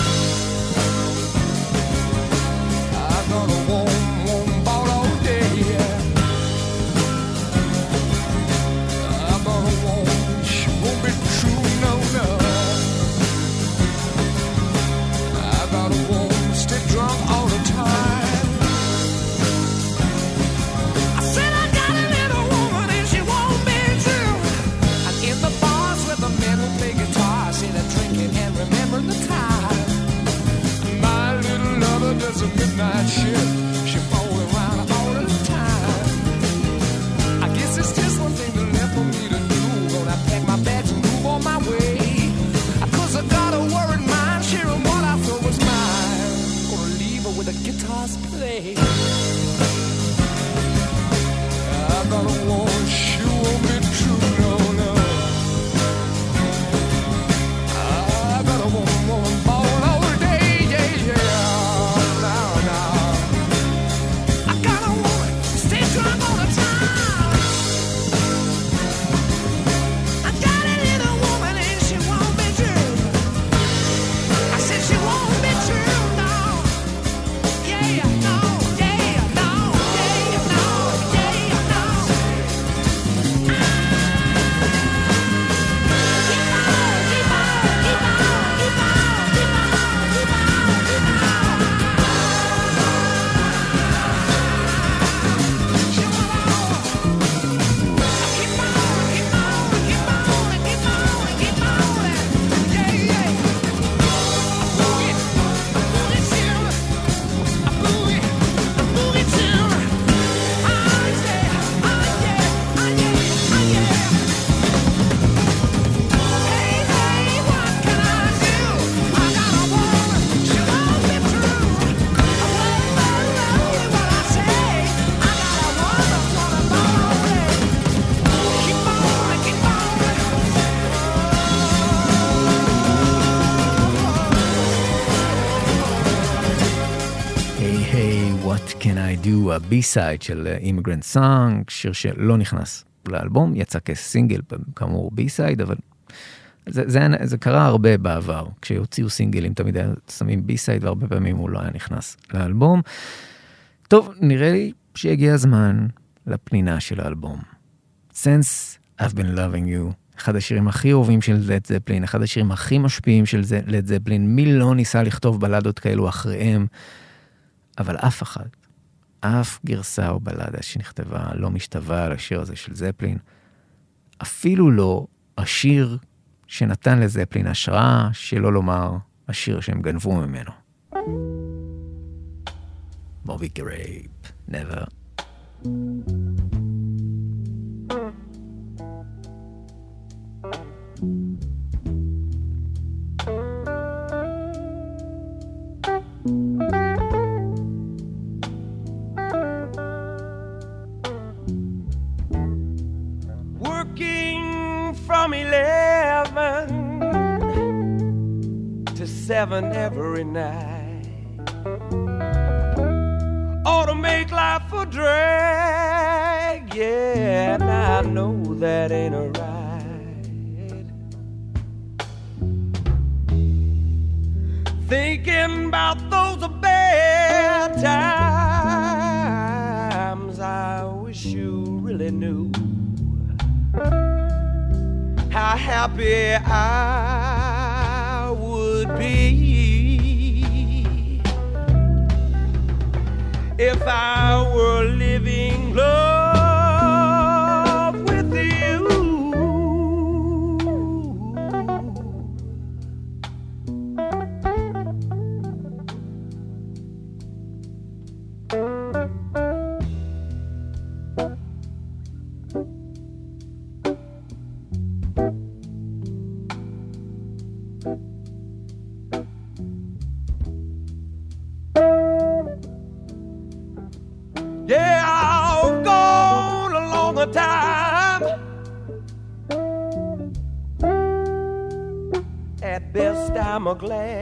הביאו ה B-side של אה, Immigrant Song, שיר שלא נכנס לאלבום, יצא כסינגל, כאמור B-side, אבל זה, זה, זה, זה קרה הרבה בעבר, כשהוציאו סינגלים תמיד היה שמים B-side והרבה פעמים הוא לא היה נכנס לאלבום. טוב, נראה לי שהגיע הזמן לפנינה של האלבום. Since I've Been Loving You, אחד השירים הכי אהובים של לד זפלין, אחד השירים הכי משפיעים של לד זפלין, מי לא ניסה לכתוב בלדות כאלו אחריהם, אבל אף אחד אף גרסה או בלדה שנכתבה לא משתווה על השיר הזה של זפלין. אפילו לא השיר שנתן לזפלין השראה, שלא לומר השיר שהם גנבו ממנו. מובי גרייפ, Never. seven every night. Ought to make life a drag, yeah, and I know that ain't a right. Thinking about those bad times, I wish you really knew how happy I if I were living love. glad.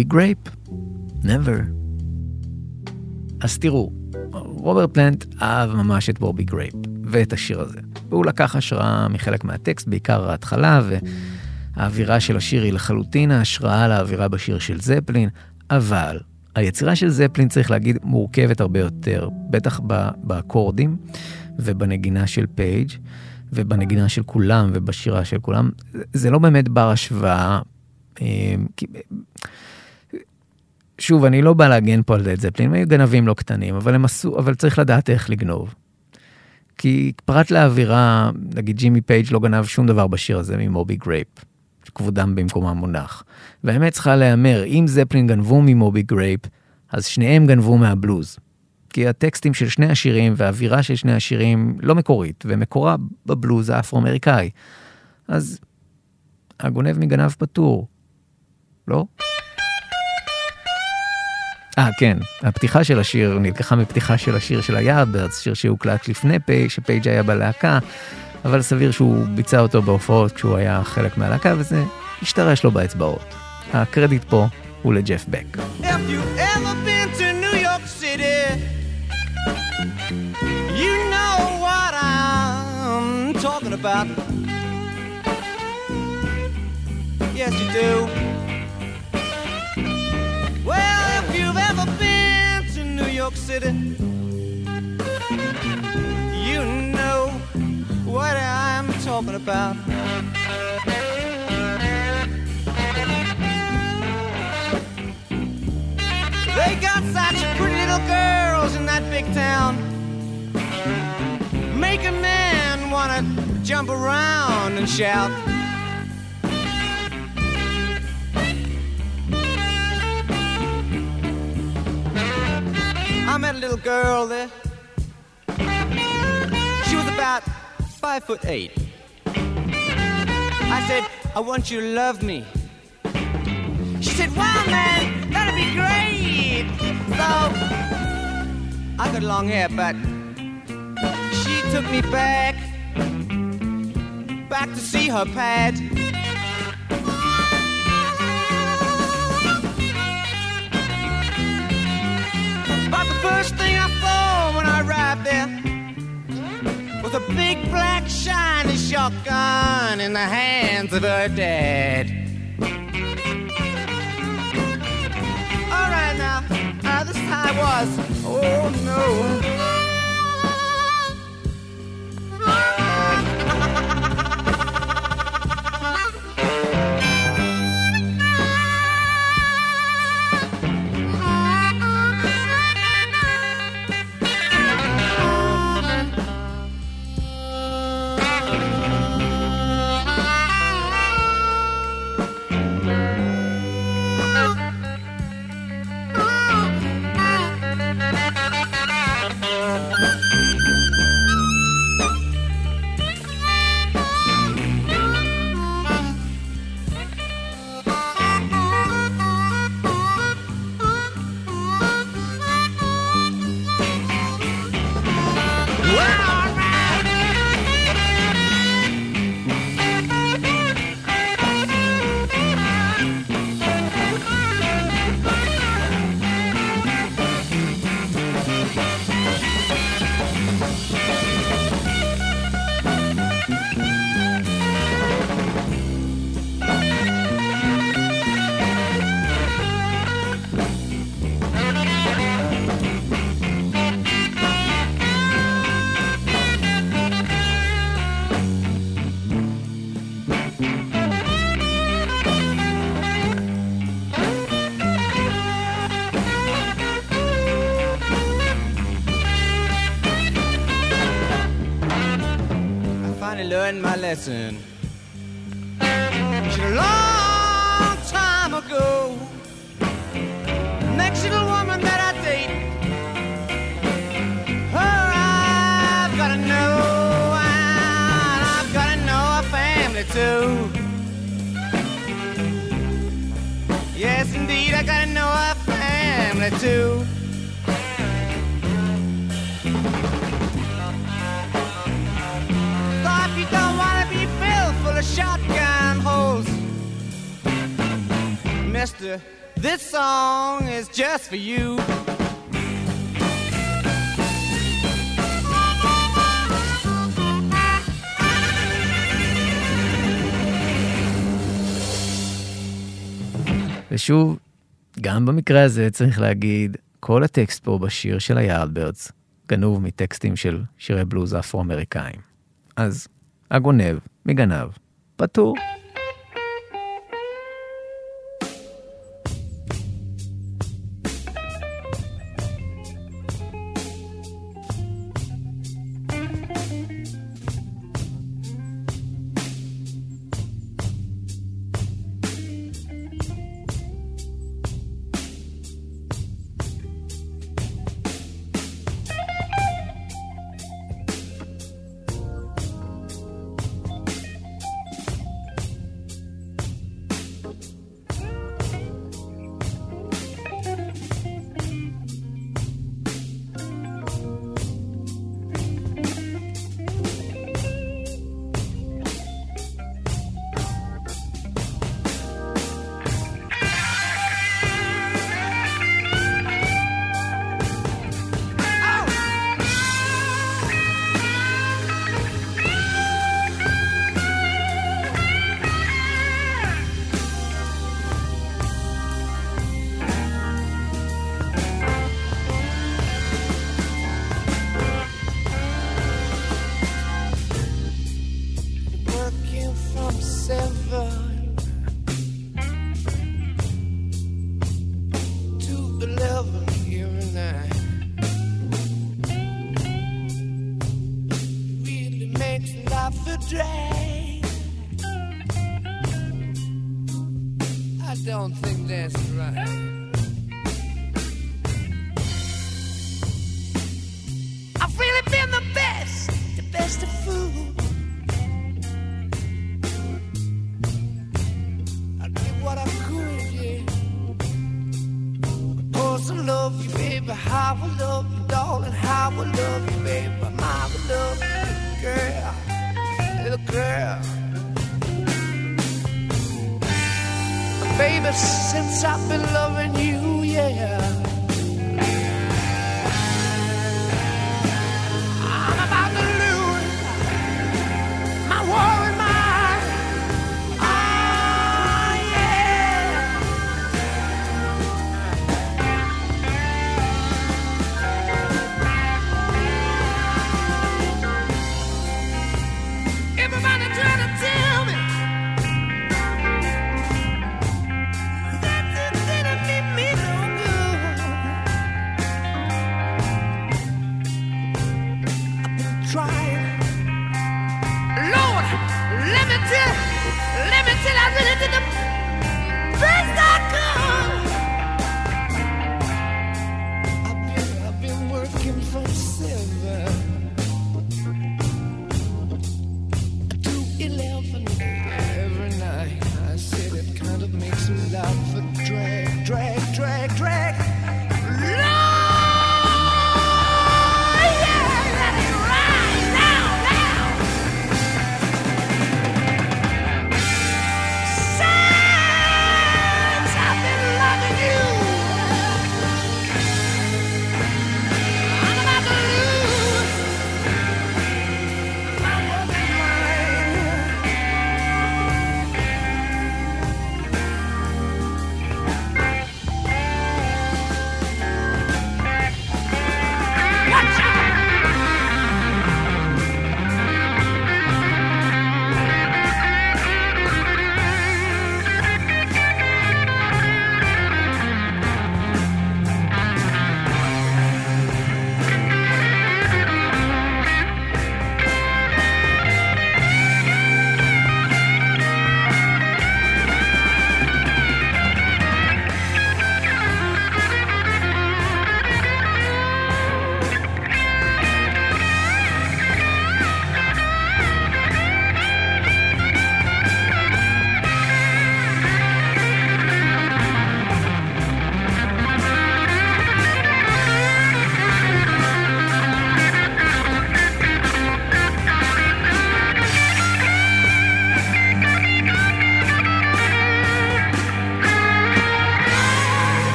מובי גרייפ, Never. אז תראו, רוברט פלנט אהב ממש את מובי גרייפ ואת השיר הזה. והוא לקח השראה מחלק מהטקסט, בעיקר ההתחלה, והאווירה של השיר היא לחלוטין ההשראה לאווירה בשיר של זפלין, אבל היצירה של זפלין, צריך להגיד, מורכבת הרבה יותר, בטח באקורדים ובנגינה של פייג' ובנגינה של כולם ובשירה של כולם. זה לא באמת בר השוואה. אה, כי- שוב, אני לא בא להגן פה על לד זפלין, הם היו גנבים לא קטנים, אבל הם עשו, אבל צריך לדעת איך לגנוב. כי פרט לאווירה, נגיד ג'ימי פייג' לא גנב שום דבר בשיר הזה ממובי גרייפ, שכבודם במקומם מונח. והאמת צריכה להיאמר, אם זפלין גנבו ממובי גרייפ, אז שניהם גנבו מהבלוז. כי הטקסטים של שני השירים והאווירה של שני השירים לא מקורית, ומקורה בבלוז האפרו-אמריקאי. אז הגונב מגנב פטור, לא? אה, כן, הפתיחה של השיר נלקחה מפתיחה של השיר של היארדבירדס, שיר שהוקלט לפני פייג', שפייג' היה בלהקה, אבל סביר שהוא ביצע אותו בהופעות כשהוא היה חלק מהלהקה, וזה השתרש לו באצבעות. הקרדיט פה הוא לג'ף בק. About. Yes, you do. York City, you know what I'm talking about. They got such pretty little girls in that big town. Make a man wanna jump around and shout. Met a little girl there. She was about five foot eight. I said, I want you to love me. She said, wow, man, that'd be great. So, I got long hair, but she took me back, back to see her pad. First thing I saw when I arrived there was a big black shiny shotgun in the hands of her dad. All right now, uh, this is how was. Oh no. Lesson. ושוב, גם במקרה הזה צריך להגיד, כל הטקסט פה בשיר של היארדברדס גנוב מטקסטים של שירי בלוז אפרו-אמריקאים. אז הגונב מגנב פטור.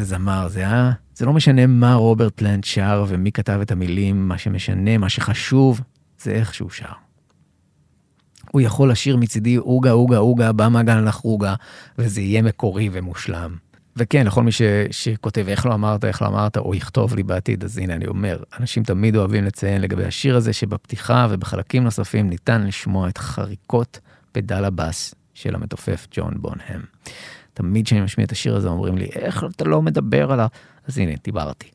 איזה זמר זה, אה? זה לא משנה מה רוברט פלנט שר ומי כתב את המילים, מה שמשנה, מה שחשוב, זה איך שהוא שר. הוא יכול לשיר מצידי אוגה, אוגה, אוגה, במעגל לחרוגה, וזה יהיה מקורי ומושלם. וכן, לכל מי ש, שכותב איך לא אמרת, איך לא אמרת, או יכתוב לי בעתיד, אז הנה אני אומר, אנשים תמיד אוהבים לציין לגבי השיר הזה, שבפתיחה ובחלקים נוספים ניתן לשמוע את חריקות פדל הבאס של המתופף ג'ון בונהם. תמיד כשאני משמיע את השיר הזה אומרים לי, איך אתה לא מדבר עליו? אז הנה, דיברתי.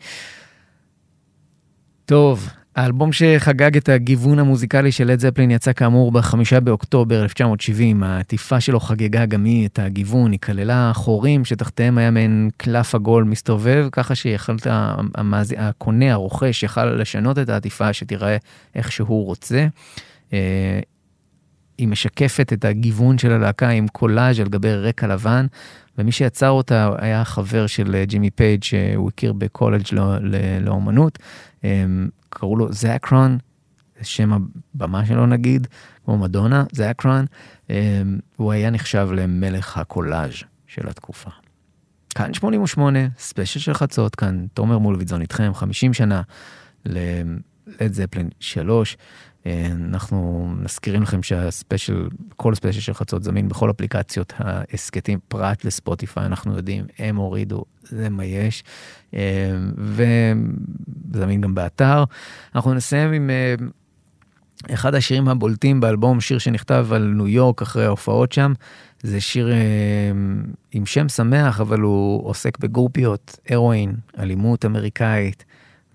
טוב, האלבום שחגג את הגיוון המוזיקלי של לד זפלין יצא כאמור בחמישה באוקטובר 1970. העטיפה שלו חגגה גם היא את הגיוון, היא כללה חורים שתחתיהם היה מעין קלף עגול מסתובב, ככה שיכולת, המאז... הקונה, הרוכש, יכל לשנות את העטיפה שתיראה איך שהוא רוצה. היא משקפת את הגיוון של הלהקה עם קולאז' על גבי רקע לבן, ומי שיצר אותה היה חבר של אה, ג'ימי פייג' שהוא הכיר בקולג' לא, לא, לאומנות. אמ, קראו לו זקרון, שם הבמה שלו נגיד, כמו מדונה, זקרון. אמ, הוא היה נחשב למלך הקולאז' של התקופה. כאן 88, ספיישל של חצות, כאן תומר מולביטזון איתכם, 50 שנה ללד זפלין 3. אנחנו מזכירים לכם שהספיישל, כל ספיישל של חצות זמין בכל אפליקציות ההסכתים, פרט לספוטיפיי, אנחנו יודעים, הם הורידו, זה מה יש, וזמין גם באתר. אנחנו נסיים עם אחד השירים הבולטים באלבום, שיר שנכתב על ניו יורק אחרי ההופעות שם. זה שיר עם שם שמח, אבל הוא עוסק בגרופיות, הרואין, אלימות אמריקאית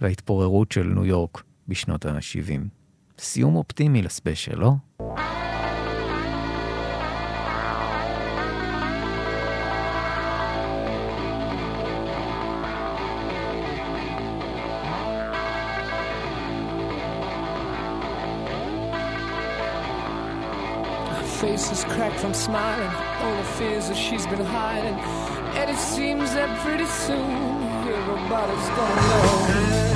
וההתפוררות של ניו יורק בשנות ה-70. סיום אופטימי לספיישל, לא? Her face is cracked from smiling, all the fears that she's been hiding. And it seems that pretty soon everybody's gonna know.